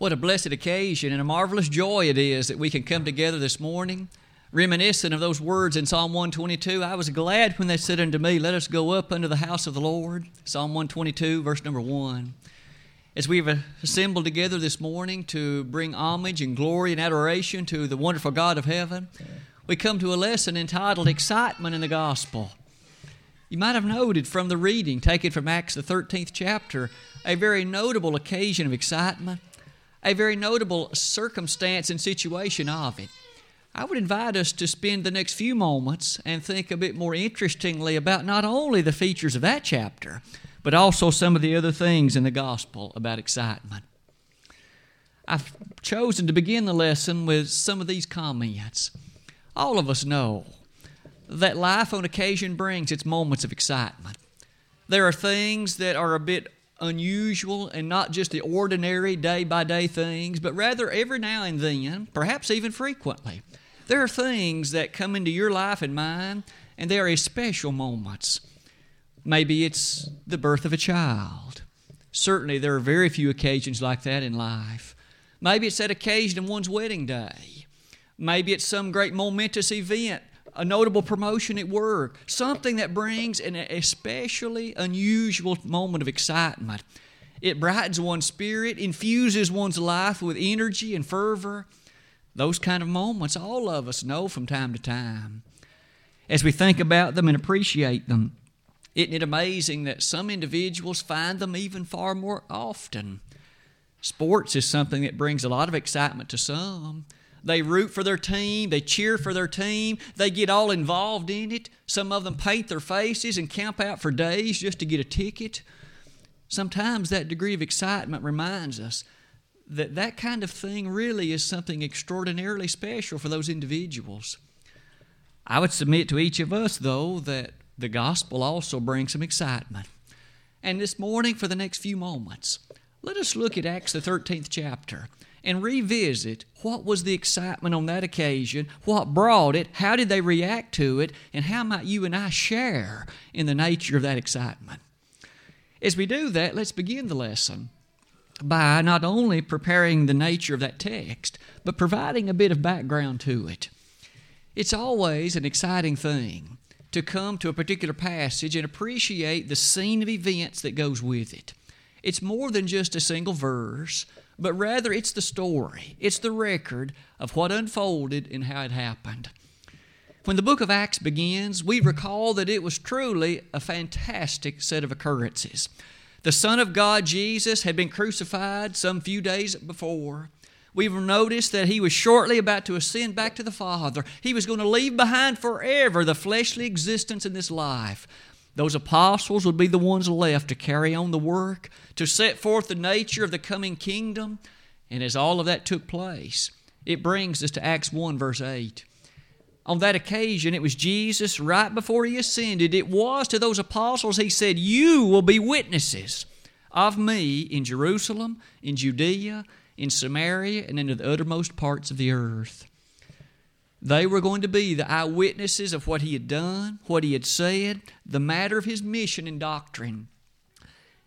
What a blessed occasion and a marvelous joy it is that we can come together this morning, reminiscent of those words in Psalm 122. I was glad when they said unto me, Let us go up unto the house of the Lord. Psalm 122, verse number 1. As we've assembled together this morning to bring homage and glory and adoration to the wonderful God of heaven, we come to a lesson entitled Excitement in the Gospel. You might have noted from the reading taken from Acts, the 13th chapter, a very notable occasion of excitement a very notable circumstance and situation of it. I would invite us to spend the next few moments and think a bit more interestingly about not only the features of that chapter, but also some of the other things in the gospel about excitement. I've chosen to begin the lesson with some of these comments. All of us know that life on occasion brings its moments of excitement. There are things that are a bit unusual and not just the ordinary day by day things, but rather every now and then, perhaps even frequently, there are things that come into your life and mine, and they are special moments. Maybe it's the birth of a child. Certainly, there are very few occasions like that in life. Maybe it's that occasion of one's wedding day. Maybe it's some great momentous event a notable promotion at work, something that brings an especially unusual moment of excitement. It brightens one's spirit, infuses one's life with energy and fervor. Those kind of moments, all of us know from time to time. As we think about them and appreciate them, isn't it amazing that some individuals find them even far more often? Sports is something that brings a lot of excitement to some. They root for their team, they cheer for their team, they get all involved in it. Some of them paint their faces and camp out for days just to get a ticket. Sometimes that degree of excitement reminds us that that kind of thing really is something extraordinarily special for those individuals. I would submit to each of us, though, that the gospel also brings some excitement. And this morning, for the next few moments, let us look at Acts, the 13th chapter and revisit what was the excitement on that occasion, what brought it, how did they react to it, and how might you and I share in the nature of that excitement. As we do that, let's begin the lesson by not only preparing the nature of that text, but providing a bit of background to it. It's always an exciting thing to come to a particular passage and appreciate the scene of events that goes with it. It's more than just a single verse, but rather it's the story, it's the record of what unfolded and how it happened. When the book of Acts begins, we recall that it was truly a fantastic set of occurrences. The Son of God, Jesus, had been crucified some few days before. We've noticed that he was shortly about to ascend back to the Father. He was going to leave behind forever the fleshly existence in this life. Those apostles would be the ones left to carry on the work, to set forth the nature of the coming kingdom. And as all of that took place, it brings us to Acts 1, verse 8. On that occasion, it was Jesus right before he ascended. It was to those apostles he said, You will be witnesses of me in Jerusalem, in Judea, in Samaria, and into the uttermost parts of the earth. They were going to be the eyewitnesses of what he had done, what he had said, the matter of his mission and doctrine.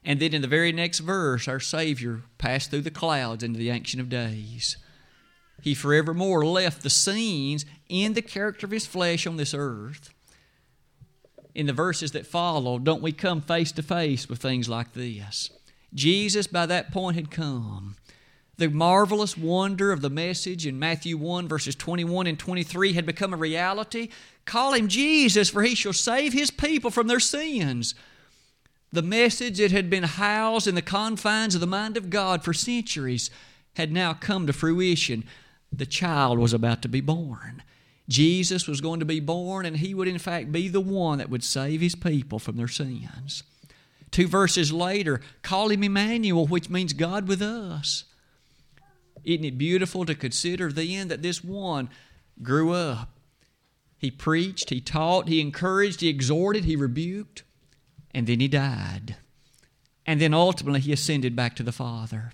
And then in the very next verse, our Savior passed through the clouds into the Ancient of Days. He forevermore left the scenes in the character of his flesh on this earth. In the verses that follow, don't we come face to face with things like this? Jesus, by that point, had come. The marvelous wonder of the message in Matthew 1, verses 21 and 23 had become a reality. Call him Jesus, for he shall save his people from their sins. The message that had been housed in the confines of the mind of God for centuries had now come to fruition. The child was about to be born. Jesus was going to be born, and he would, in fact, be the one that would save his people from their sins. Two verses later, call him Emmanuel, which means God with us. Isn't it beautiful to consider then that this one grew up? He preached, he taught, he encouraged, he exhorted, he rebuked, and then he died. And then ultimately he ascended back to the Father.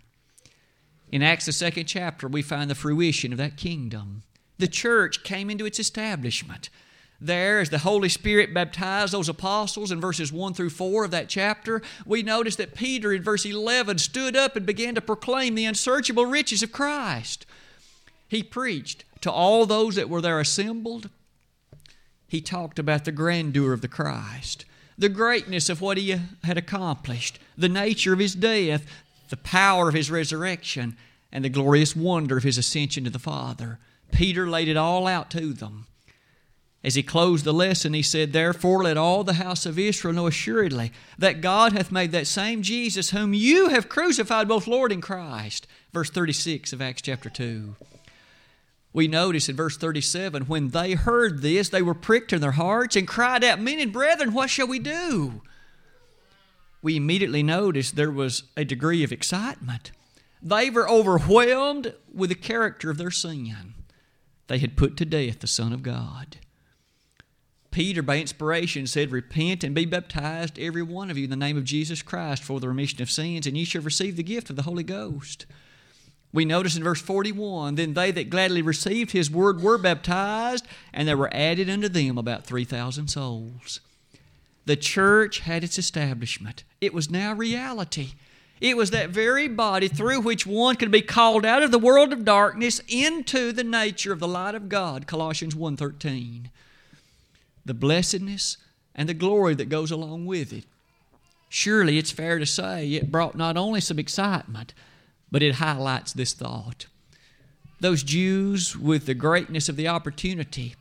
In Acts, the second chapter, we find the fruition of that kingdom. The church came into its establishment. There, as the Holy Spirit baptized those apostles in verses 1 through 4 of that chapter, we notice that Peter in verse 11 stood up and began to proclaim the unsearchable riches of Christ. He preached to all those that were there assembled. He talked about the grandeur of the Christ, the greatness of what he had accomplished, the nature of his death, the power of his resurrection, and the glorious wonder of his ascension to the Father. Peter laid it all out to them. As he closed the lesson, he said, Therefore let all the house of Israel know assuredly that God hath made that same Jesus whom you have crucified, both Lord and Christ. Verse 36 of Acts chapter 2. We notice in verse 37 when they heard this, they were pricked in their hearts and cried out, Men and brethren, what shall we do? We immediately noticed there was a degree of excitement. They were overwhelmed with the character of their sin. They had put to death the Son of God. Peter, by inspiration, said, Repent and be baptized, every one of you, in the name of Jesus Christ for the remission of sins, and ye shall receive the gift of the Holy Ghost. We notice in verse 41 Then they that gladly received his word were baptized, and there were added unto them about 3,000 souls. The church had its establishment, it was now reality. It was that very body through which one could be called out of the world of darkness into the nature of the light of God, Colossians 1:13 the blessedness, and the glory that goes along with it. Surely it's fair to say it brought not only some excitement, but it highlights this thought. Those Jews, with the greatness of the opportunity,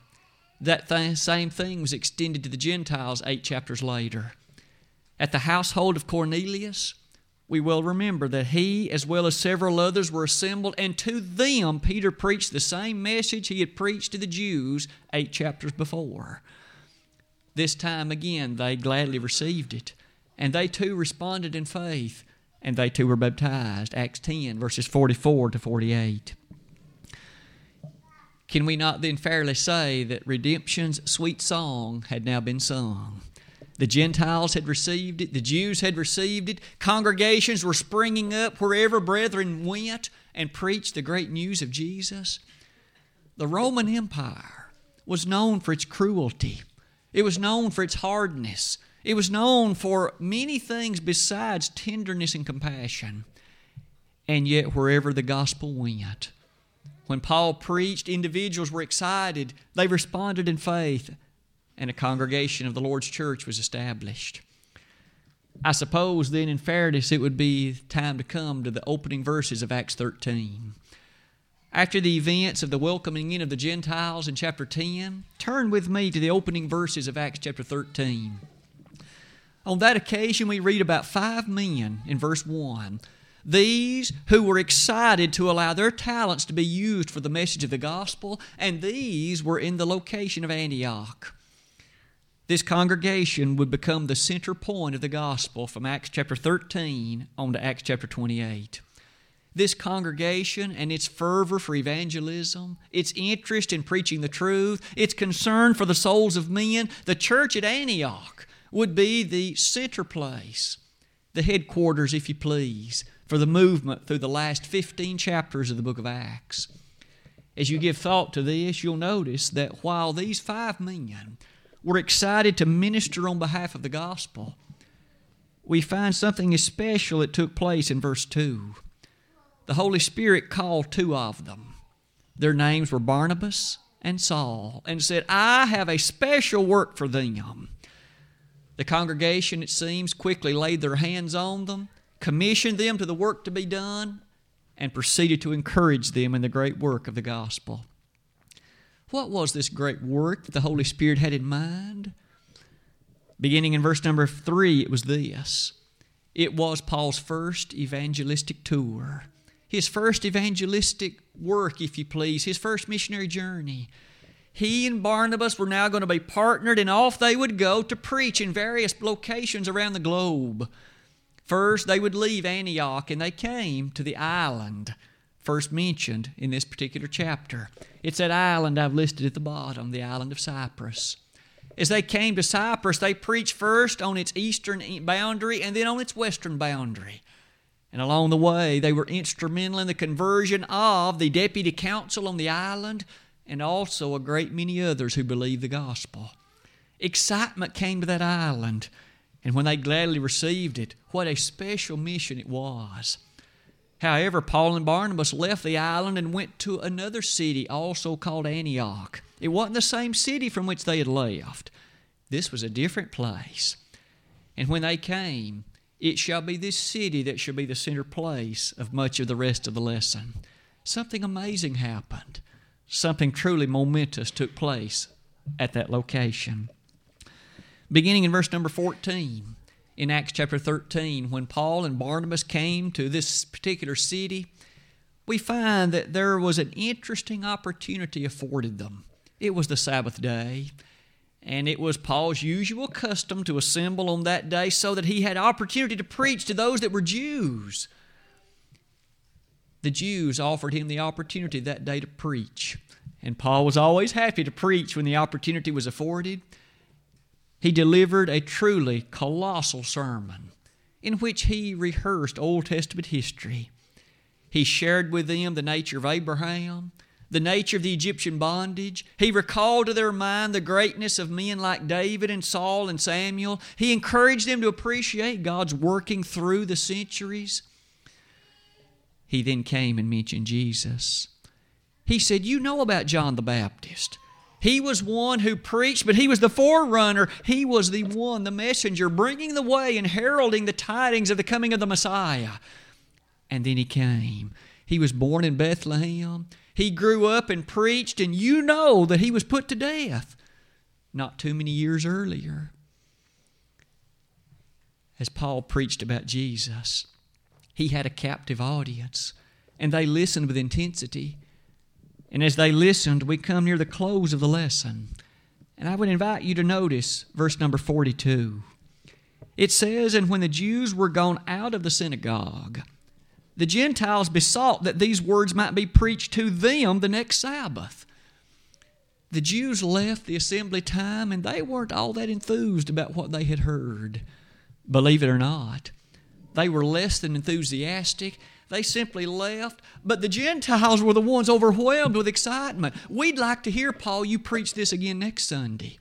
that th- same thing was extended to the Gentiles eight chapters later. At the household of Cornelius, we will remember that he, as well as several others, were assembled, and to them Peter preached the same message he had preached to the Jews eight chapters before. This time again, they gladly received it. And they too responded in faith, and they too were baptized. Acts 10, verses 44 to 48. Can we not then fairly say that redemption's sweet song had now been sung? The Gentiles had received it, the Jews had received it, congregations were springing up wherever brethren went and preached the great news of Jesus. The Roman Empire was known for its cruelty, it was known for its hardness. It was known for many things besides tenderness and compassion. And yet, wherever the gospel went, when Paul preached, individuals were excited. They responded in faith, and a congregation of the Lord's church was established. I suppose then, in fairness, it would be time to come to the opening verses of Acts 13. After the events of the welcoming in of the Gentiles in chapter 10, turn with me to the opening verses of Acts chapter 13. On that occasion, we read about five men in verse 1. These who were excited to allow their talents to be used for the message of the gospel, and these were in the location of Antioch. This congregation would become the center point of the gospel from Acts chapter 13 on to Acts chapter 28 this congregation and its fervor for evangelism, its interest in preaching the truth, its concern for the souls of men, the church at Antioch would be the center place, the headquarters, if you please, for the movement through the last 15 chapters of the book of Acts. As you give thought to this, you'll notice that while these five men were excited to minister on behalf of the gospel, we find something especial that took place in verse 2 the Holy Spirit called two of them. Their names were Barnabas and Saul, and said, I have a special work for them. The congregation, it seems, quickly laid their hands on them, commissioned them to the work to be done, and proceeded to encourage them in the great work of the gospel. What was this great work that the Holy Spirit had in mind? Beginning in verse number three, it was this it was Paul's first evangelistic tour his first evangelistic work, if you please, his first missionary journey. He and Barnabas were now going to be partnered, and off they would go to preach in various locations around the globe. First, they would leave Antioch, and they came to the island first mentioned in this particular chapter. It's that island I've listed at the bottom, the island of Cyprus. As they came to Cyprus, they preached first on its eastern boundary and then on its western boundary. And along the way, they were instrumental in the conversion of the deputy council on the island and also a great many others who believed the gospel. Excitement came to that island, and when they gladly received it, what a special mission it was. However, Paul and Barnabas left the island and went to another city, also called Antioch. It wasn't the same city from which they had left, this was a different place. And when they came, it shall be this city that shall be the center place of much of the rest of the lesson. Something amazing happened. Something truly momentous took place at that location. Beginning in verse number 14, in Acts chapter 13, when Paul and Barnabas came to this particular city, we find that there was an interesting opportunity afforded them. It was the Sabbath day, and it was Paul's usual custom to assemble on that day so that he had opportunity to preach to those that were Jews. The Jews offered him the opportunity that day to preach, and Paul was always happy to preach when the opportunity was afforded he delivered a truly colossal sermon in which he rehearsed Old Testament history. He shared with them the nature of Abraham, the nature of the Egyptian bondage. He recalled to their mind the greatness of men like David and Saul and Samuel. He encouraged them to appreciate God's working through the centuries. He then came and mentioned Jesus. He said, You know about John the Baptist. He was one who preached, but he was the forerunner. He was the one, the messenger, bringing the way and heralding the tidings of the coming of the Messiah. And then he came. He was born in Bethlehem. He grew up and preached, and you know that he was put to death not too many years earlier. As Paul preached about Jesus, he had a captive audience, and they listened with intensity. And as they listened, we come near the close of the lesson. And I would invite you to notice verse number 42. It says, And when the Jews were gone out of the synagogue, the Gentiles besought that these words might be preached to them the next Sabbath. The Jews left the assembly time and they weren't all that enthused about what they had heard. Believe it or not, they were less than enthusiastic they simply left. But the Gentiles were the ones overwhelmed with excitement. We'd like to hear, Paul, you preach this again next Sunday.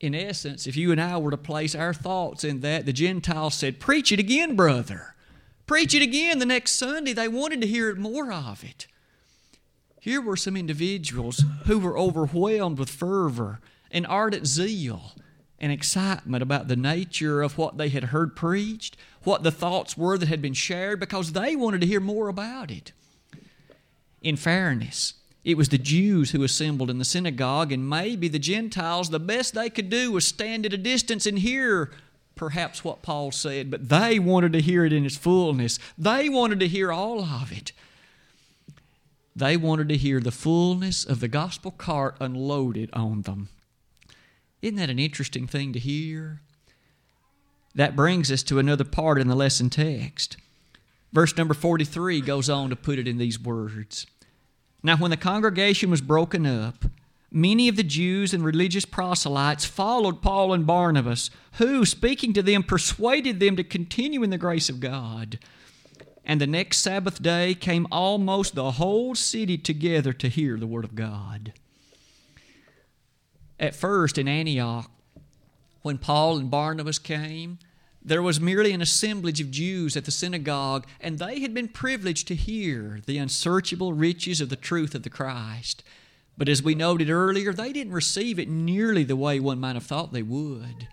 In essence, if you and I were to place our thoughts in that, the Gentiles said, Preach it again, brother. Preach it again the next Sunday. They wanted to hear more of it. Here were some individuals who were overwhelmed with fervor and ardent zeal and excitement about the nature of what they had heard preached, what the thoughts were that had been shared, because they wanted to hear more about it. In fairness, it was the Jews who assembled in the synagogue, and maybe the Gentiles, the best they could do was stand at a distance and hear perhaps what Paul said, but they wanted to hear it in its fullness. They wanted to hear all of it. They wanted to hear the fullness of the gospel cart unloaded on them. Isn't that an interesting thing to hear? That brings us to another part in the lesson text. Verse number 43 goes on to put it in these words Now, when the congregation was broken up, many of the Jews and religious proselytes followed Paul and Barnabas, who, speaking to them, persuaded them to continue in the grace of God. And the next Sabbath day came almost the whole city together to hear the Word of God. At first in Antioch, when Paul and Barnabas came, there was merely an assemblage of Jews at the synagogue, and they had been privileged to hear the unsearchable riches of the truth of the Christ. But as we noted earlier, they didn't receive it nearly the way one might have thought they would.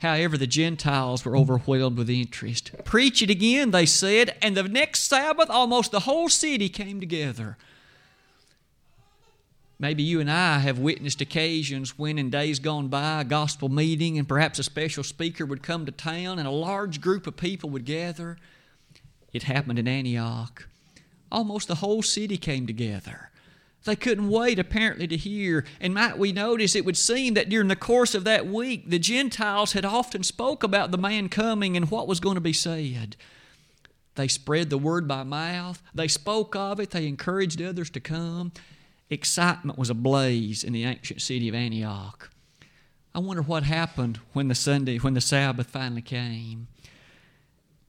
However, the Gentiles were overwhelmed with interest. Preach it again, they said, and the next Sabbath almost the whole city came together. Maybe you and I have witnessed occasions when, in days gone by, a gospel meeting and perhaps a special speaker would come to town and a large group of people would gather. It happened in Antioch. Almost the whole city came together. They couldn't wait, apparently, to hear. And might we notice, it would seem that during the course of that week, the Gentiles had often spoke about the man coming and what was going to be said. They spread the word by mouth. They spoke of it. They encouraged others to come. Excitement was ablaze in the ancient city of Antioch. I wonder what happened when the Sunday, when the Sabbath finally came.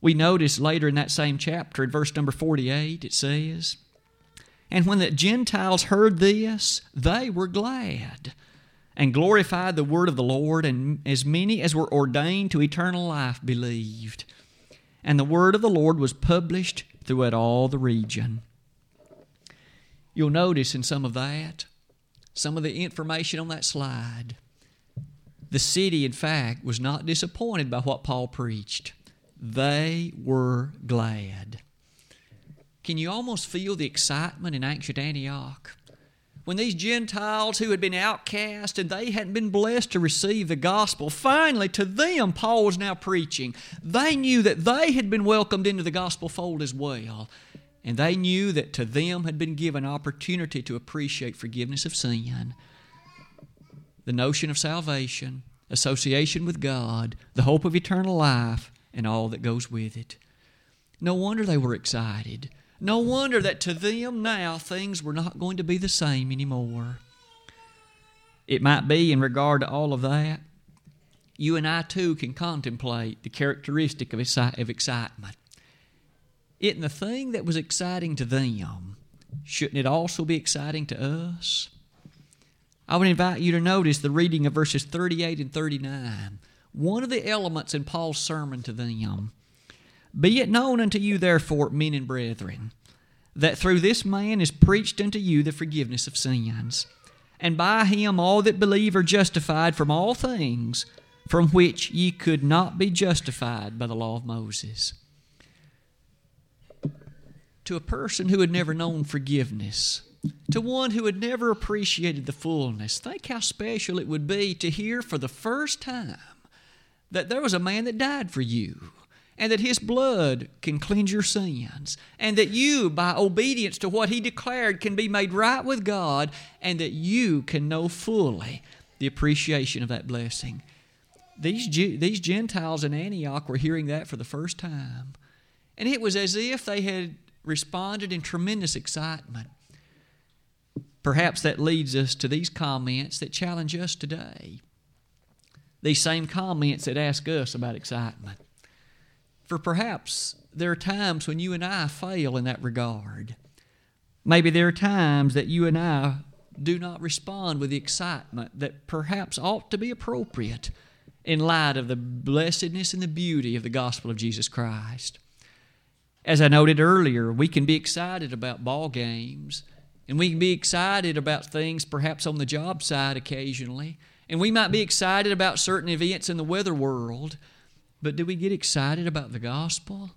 We notice later in that same chapter, in verse number 48, it says, And when the Gentiles heard this, they were glad and glorified the word of the Lord, and as many as were ordained to eternal life believed. And the word of the Lord was published throughout all the region. You'll notice in some of that, some of the information on that slide. The city, in fact, was not disappointed by what Paul preached. They were glad. Can you almost feel the excitement in ancient Antioch? When these Gentiles who had been outcast and they hadn't been blessed to receive the gospel, finally to them Paul was now preaching. They knew that they had been welcomed into the gospel fold as well. And they knew that to them had been given opportunity to appreciate forgiveness of sin, the notion of salvation, association with God, the hope of eternal life, and all that goes with it. No wonder they were excited. No wonder that to them now things were not going to be the same anymore. It might be in regard to all of that, you and I too can contemplate the characteristic of, excitement. Isn't the thing that was exciting to them, shouldn't it also be exciting to us? I would invite you to notice the reading of verses 38 and 39. One of the elements in Paul's sermon to them be it known unto you, therefore, men and brethren, that through this man is preached unto you the forgiveness of sins. And by him all that believe are justified from all things from which ye could not be justified by the law of Moses. To a person who had never known forgiveness, to one who had never appreciated the fullness, think how special it would be to hear for the first time that there was a man that died for you and that His blood can cleanse your sins, and that you, by obedience to what He declared, can be made right with God, and that you can know fully the appreciation of that blessing. These, these Gentiles in Antioch were hearing that for the first time, and it was as if they had responded in tremendous excitement. Perhaps that leads us to these comments that challenge us today. These same comments that ask us about excitement. For perhaps there are times when you and I fail in that regard. Maybe there are times that you and I do not respond with the excitement that perhaps ought to be appropriate in light of the blessedness and the beauty of the gospel of Jesus Christ. As I noted earlier, we can be excited about ball games, and we can be excited about things perhaps on the job side occasionally, and we might be excited about certain events in the weather world. But do we get excited about the gospel?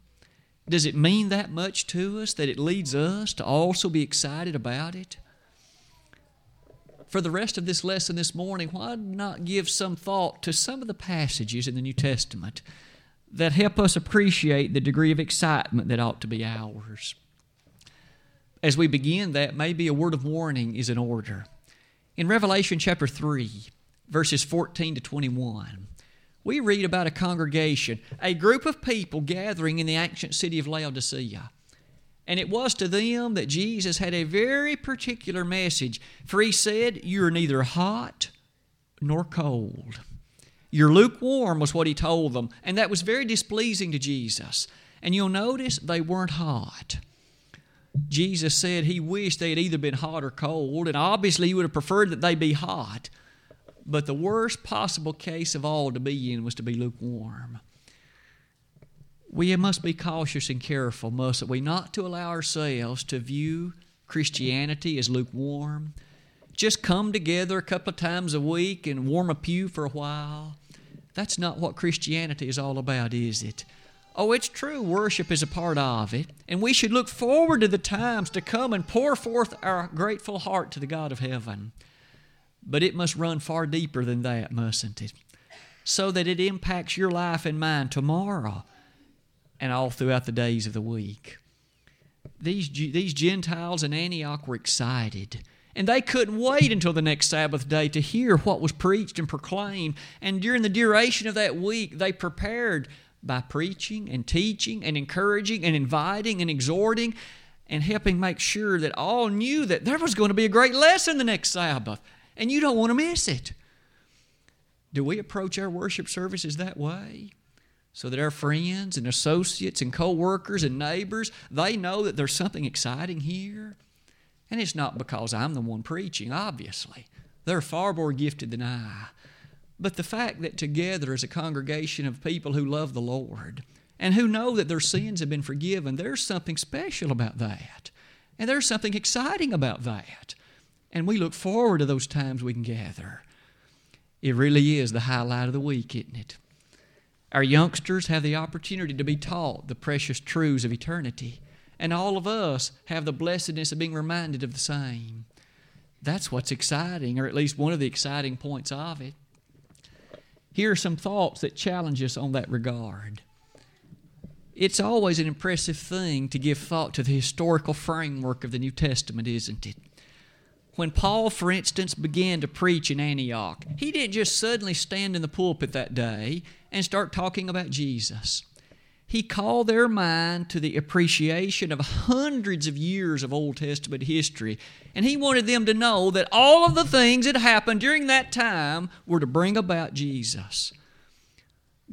Does it mean that much to us that it leads us to also be excited about it? For the rest of this lesson this morning, why not give some thought to some of the passages in the New Testament that help us appreciate the degree of excitement that ought to be ours? As we begin that, maybe a word of warning is in order. In Revelation chapter 3, verses 14 to 21, we read about a congregation, a group of people gathering in the ancient city of Laodicea. And it was to them that Jesus had a very particular message, for he said, You're neither hot nor cold. You're lukewarm, was what he told them. And that was very displeasing to Jesus. And you'll notice they weren't hot. Jesus said he wished they had either been hot or cold, and obviously he would have preferred that they be hot. But the worst possible case of all to be in was to be lukewarm. We must be cautious and careful, must we, not to allow ourselves to view Christianity as lukewarm. Just come together a couple of times a week and warm a pew for a while. That's not what Christianity is all about, is it? Oh, it's true, worship is a part of it, and we should look forward to the times to come and pour forth our grateful heart to the God of heaven. But it must run far deeper than that, mustn't it? So that it impacts your life and mine tomorrow and all throughout the days of the week. These, these Gentiles in Antioch were excited. And they couldn't wait until the next Sabbath day to hear what was preached and proclaimed. And during the duration of that week, they prepared by preaching and teaching and encouraging and inviting and exhorting and helping make sure that all knew that there was going to be a great lesson the next Sabbath and you don't want to miss it. Do we approach our worship services that way? So that our friends and associates and co-workers and neighbors, they know that there's something exciting here. And it's not because I'm the one preaching, obviously. They're far more gifted than I. But the fact that together as a congregation of people who love the Lord and who know that their sins have been forgiven, there's something special about that. And there's something exciting about that. And we look forward to those times we can gather. It really is the highlight of the week, isn't it? Our youngsters have the opportunity to be taught the precious truths of eternity, and all of us have the blessedness of being reminded of the same. That's what's exciting, or at least one of the exciting points of it. Here are some thoughts that challenge us on that regard. It's always an impressive thing to give thought to the historical framework of the New Testament, isn't it? When Paul, for instance, began to preach in Antioch, he didn't just suddenly stand in the pulpit that day and start talking about Jesus. He called their mind to the appreciation of hundreds of years of Old Testament history, and he wanted them to know that all of the things that happened during that time were to bring about Jesus.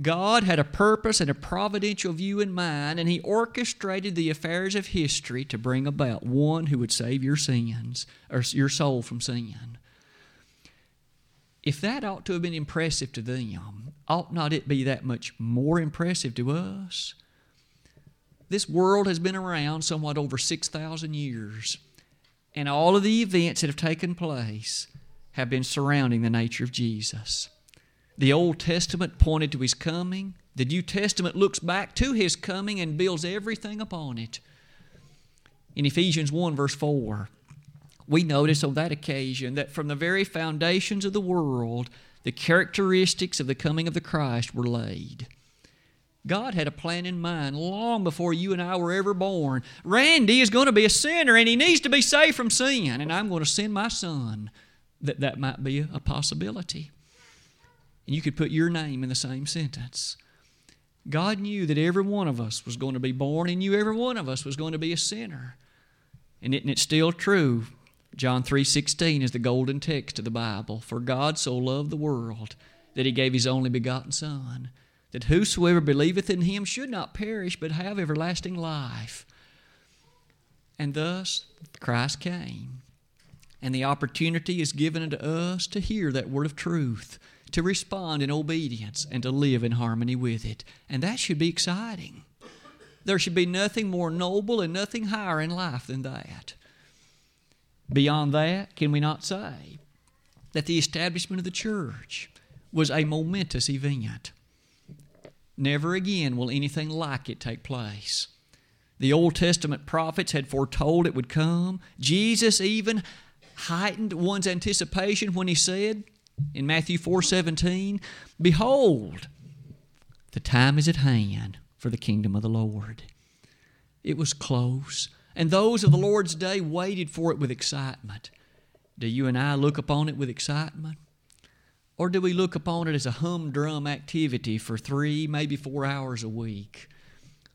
God had a purpose and a providential view in mind, and He orchestrated the affairs of history to bring about one who would save your sins, or your soul from sin. If that ought to have been impressive to them, ought not it be that much more impressive to us? This world has been around somewhat over 6,000 years, and all of the events that have taken place have been surrounding the nature of Jesus. The Old Testament pointed to his coming. The New Testament looks back to his coming and builds everything upon it. In Ephesians 1, verse 4, we notice on that occasion that from the very foundations of the world, the characteristics of the coming of the Christ were laid. God had a plan in mind long before you and I were ever born. Randy is going to be a sinner and he needs to be saved from sin, and I'm going to send my son that that might be a possibility. And you could put your name in the same sentence. God knew that every one of us was going to be born, and knew every one of us was going to be a sinner. And isn't it still true? John 3:16 is the golden text of the Bible. For God so loved the world that he gave his only begotten Son, that whosoever believeth in him should not perish, but have everlasting life. And thus Christ came. And the opportunity is given unto us to hear that word of truth to respond in obedience and to live in harmony with it. And that should be exciting. There should be nothing more noble and nothing higher in life than that. Beyond that, can we not say that the establishment of the church was a momentous event? Never again will anything like it take place. The Old Testament prophets had foretold it would come. Jesus even heightened one's anticipation when he said, in Matthew 4:17, behold, the time is at hand for the kingdom of the Lord. It was close, and those of the Lord's day waited for it with excitement. Do you and I look upon it with excitement? Or do we look upon it as a humdrum activity for three, maybe four hours a week?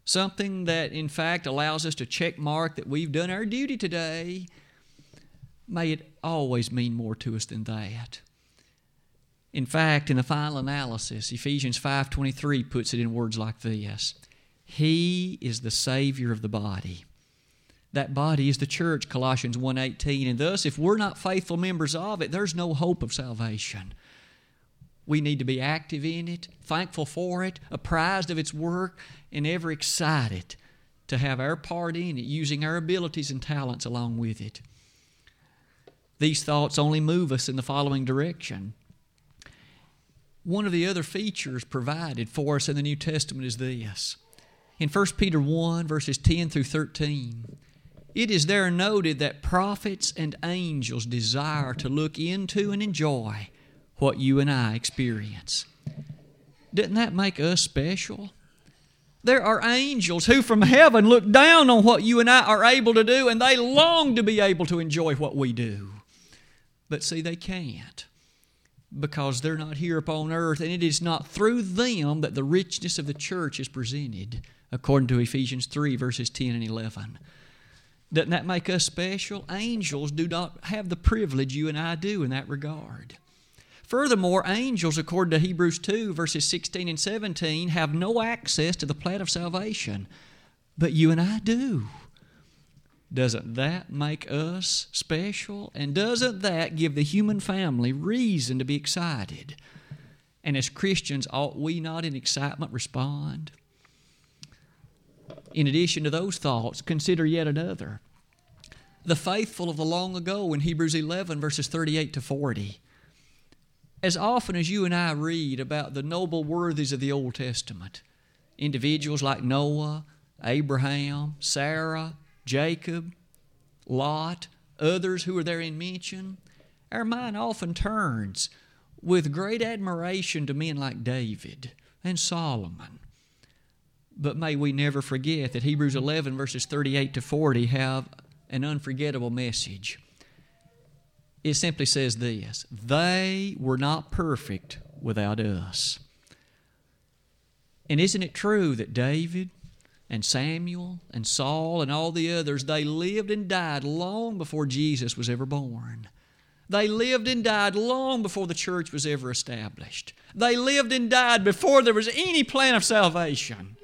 Something that, in fact, allows us to check mark that we've done our duty today. May it always mean more to us than that. In fact, in the final analysis, Ephesians 5:23 puts it in words like this. He is the savior of the body. That body is the church, Colossians 1:18, and thus if we're not faithful members of it, there's no hope of salvation. We need to be active in it, thankful for it, apprised of its work, and ever excited to have our part in it, using our abilities and talents along with it. These thoughts only move us in the following direction. One of the other features provided for us in the New Testament is this. In 1 Peter 1, verses 10 through 13, it is there noted that prophets and angels desire to look into and enjoy what you and I experience. Didn't that make us special? There are angels who from heaven look down on what you and I are able to do, and they long to be able to enjoy what we do. But see, they can't because they're not here upon earth, and it is not through them that the richness of the church is presented, according to Ephesians 3, verses 10 and 11. Doesn't that make us special? Angels do not have the privilege you and I do in that regard. Furthermore, angels, according to Hebrews 2, verses 16 and 17, have no access to the plan of salvation, but you and I do. Doesn't that make us special? And doesn't that give the human family reason to be excited? And as Christians, ought we not in excitement respond? In addition to those thoughts, consider yet another. The faithful of the long ago in Hebrews 11, verses 38 to 40. As often as you and I read about the noble worthies of the Old Testament, individuals like Noah, Abraham, Sarah, Jacob, Lot, others who are therein mentioned, our mind often turns with great admiration to men like David and Solomon. But may we never forget that Hebrews 11, verses 38 to 40, have an unforgettable message. It simply says this They were not perfect without us. And isn't it true that David and Samuel and Saul and all the others, they lived and died long before Jesus was ever born? They lived and died long before the church was ever established. They lived and died before there was any plan of salvation.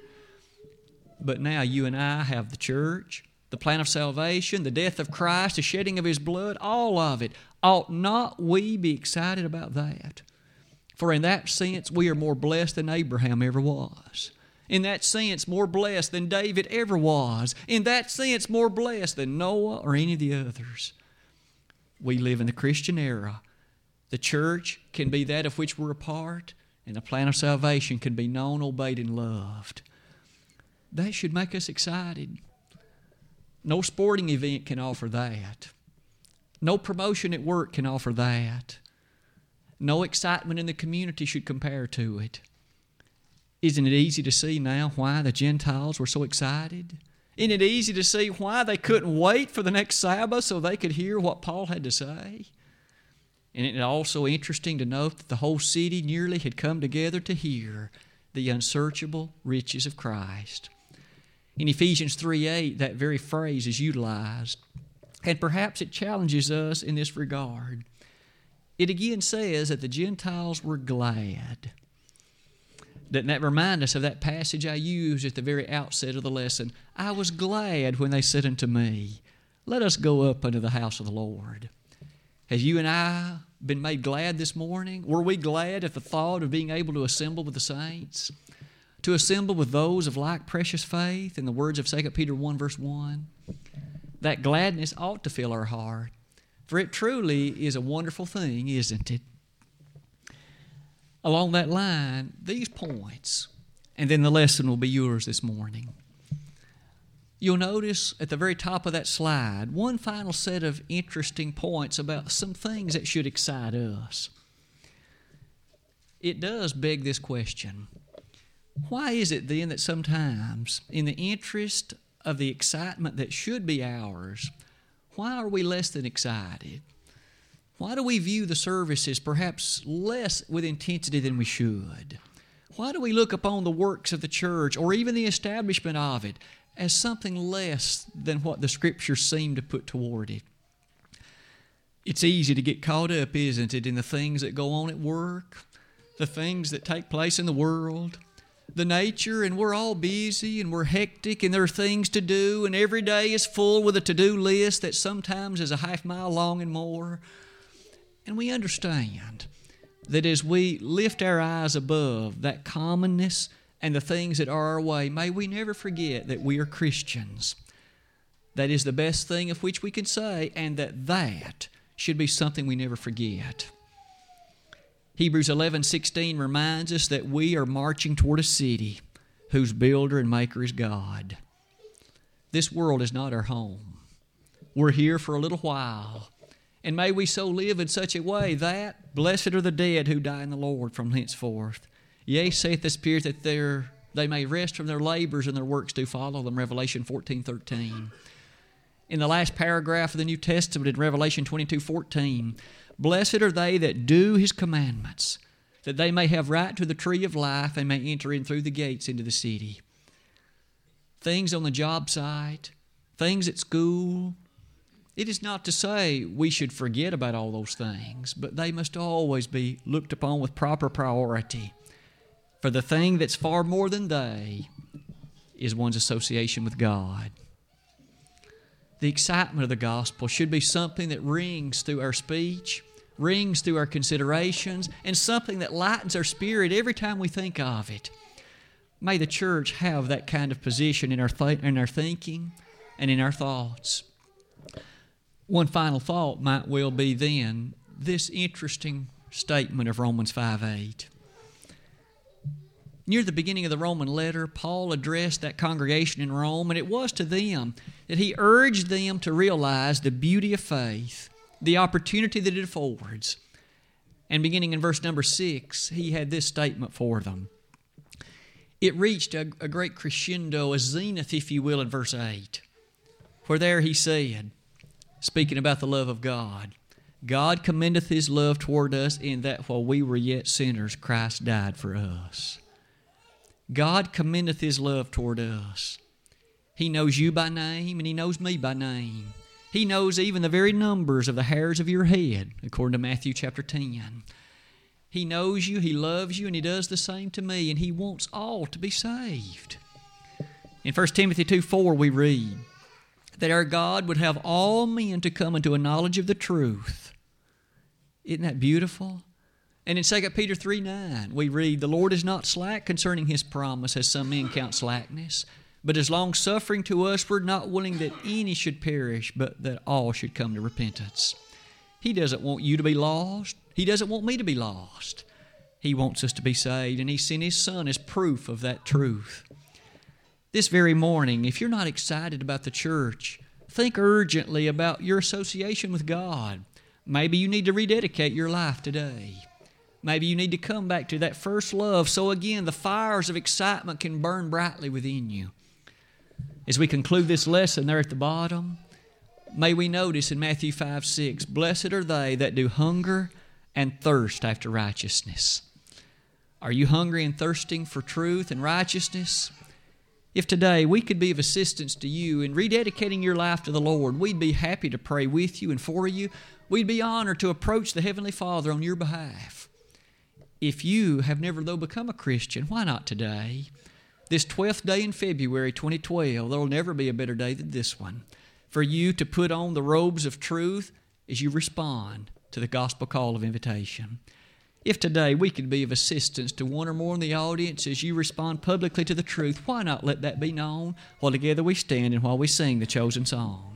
But now you and I have the church, the plan of salvation, the death of Christ, the shedding of His blood, all of it. Ought not we be excited about that? For in that sense, we are more blessed than Abraham ever was. In that sense, more blessed than David ever was. In that sense, more blessed than Noah or any of the others. We live in the Christian era. The church can be that of which we're a part, and the plan of salvation can be known, obeyed, and loved. That should make us excited. No sporting event can offer that. No promotion at work can offer that. No excitement in the community should compare to it. Isn't it easy to see now why the Gentiles were so excited? Isn't it easy to see why they couldn't wait for the next Sabbath so they could hear what Paul had to say? And isn't it also interesting to note that the whole city nearly had come together to hear the unsearchable riches of Christ. In Ephesians 3 8, that very phrase is utilized. And perhaps it challenges us in this regard. It again says that the Gentiles were glad. Doesn't that remind us of that passage I used at the very outset of the lesson? I was glad when they said unto me, Let us go up unto the house of the Lord. Have you and I been made glad this morning? Were we glad at the thought of being able to assemble with the saints? To assemble with those of like precious faith, in the words of 2 Peter 1, verse 1? That gladness ought to fill our heart, for it truly is a wonderful thing, isn't it? Along that line these points, and then the lesson will be yours this morning. You'll notice at the very top of that slide one final set of interesting points about some things that should excite us. It does beg this question Why is it then that sometimes, in the interest of the excitement that should be ours, why are we less than excited? Why do we view the services perhaps less with intensity than we should? Why do we look upon the works of the church or even the establishment of it as something less than what the scriptures seem to put toward it? It's easy to get caught up, isn't it, in the things that go on at work, the things that take place in the world, the nature, and we're all busy and we're hectic and there are things to do, and every day is full with a to do list that sometimes is a half mile long and more. And we understand that as we lift our eyes above that commonness and the things that are our way, may we never forget that we are Christians. That is the best thing of which we can say, and that that should be something we never forget. Hebrews 11:16 reminds us that we are marching toward a city whose builder and maker is God. This world is not our home. We're here for a little while, and may we so live in such a way that blessed are the dead who die in the Lord from henceforth. Yea, saith the Spirit that they may rest from their labors and their works do follow them. Revelation 14 13. In the last paragraph of the New Testament in Revelation 22 14, blessed are they that do his commandments, that they may have right to the tree of life and may enter in through the gates into the city. Things on the job site, things at school, it is not to say we should forget about all those things, but they must always be looked upon with proper priority. For the thing that's far more than they is one's association with God. the excitement of the gospel should be something that rings through our speech, rings through our considerations, and something that lightens our spirit every time we think of it. May the church have that kind of position in our, th- in our thinking and in our thoughts. One final thought might well be then this interesting statement of Romans 5 8. Near the beginning of the Roman letter, Paul addressed that congregation in Rome, and it was to them that he urged them to realize the beauty of faith, the opportunity that it affords. And beginning in verse number six, he had this statement for them. It reached a, a great crescendo, a zenith, if you will, in verse 8, where there he said, speaking about the love of God, God commendeth his love toward us in that while we were yet sinners, Christ died for us. God commendeth his love toward us. He knows you by name, and he knows me by name. He knows even the very numbers of the hairs of your head, according to Matthew chapter 10. He knows you, he loves you, and he does the same to me, and he wants all to be saved. In 1 Timothy 2 4, we read that our God would have all men to come into a knowledge of the truth. Isn't that beautiful? And in 2 Peter 3 9, we read, The Lord is not slack concerning his promise, as some men count slackness, but is long suffering to us, we're not willing that any should perish, but that all should come to repentance. He doesn't want you to be lost. He doesn't want me to be lost. He wants us to be saved, and He sent His Son as proof of that truth. This very morning, if you're not excited about the church, think urgently about your association with God. Maybe you need to rededicate your life today. Maybe you need to come back to that first love so again the fires of excitement can burn brightly within you. As we conclude this lesson there at the bottom, may we notice in Matthew 5 6, Blessed are they that do hunger and thirst after righteousness. Are you hungry and thirsting for truth and righteousness? If today we could be of assistance to you in rededicating your life to the Lord, we'd be happy to pray with you and for you. We'd be honored to approach the Heavenly Father on your behalf. If you have never, though, become a Christian, why not today? This 12th day in February 2012, there will never be a better day than this one for you to put on the robes of truth as you respond to the gospel call of invitation. If today we could be of assistance to one or more in the audience as you respond publicly to the truth, why not let that be known while together we stand and while we sing the chosen song?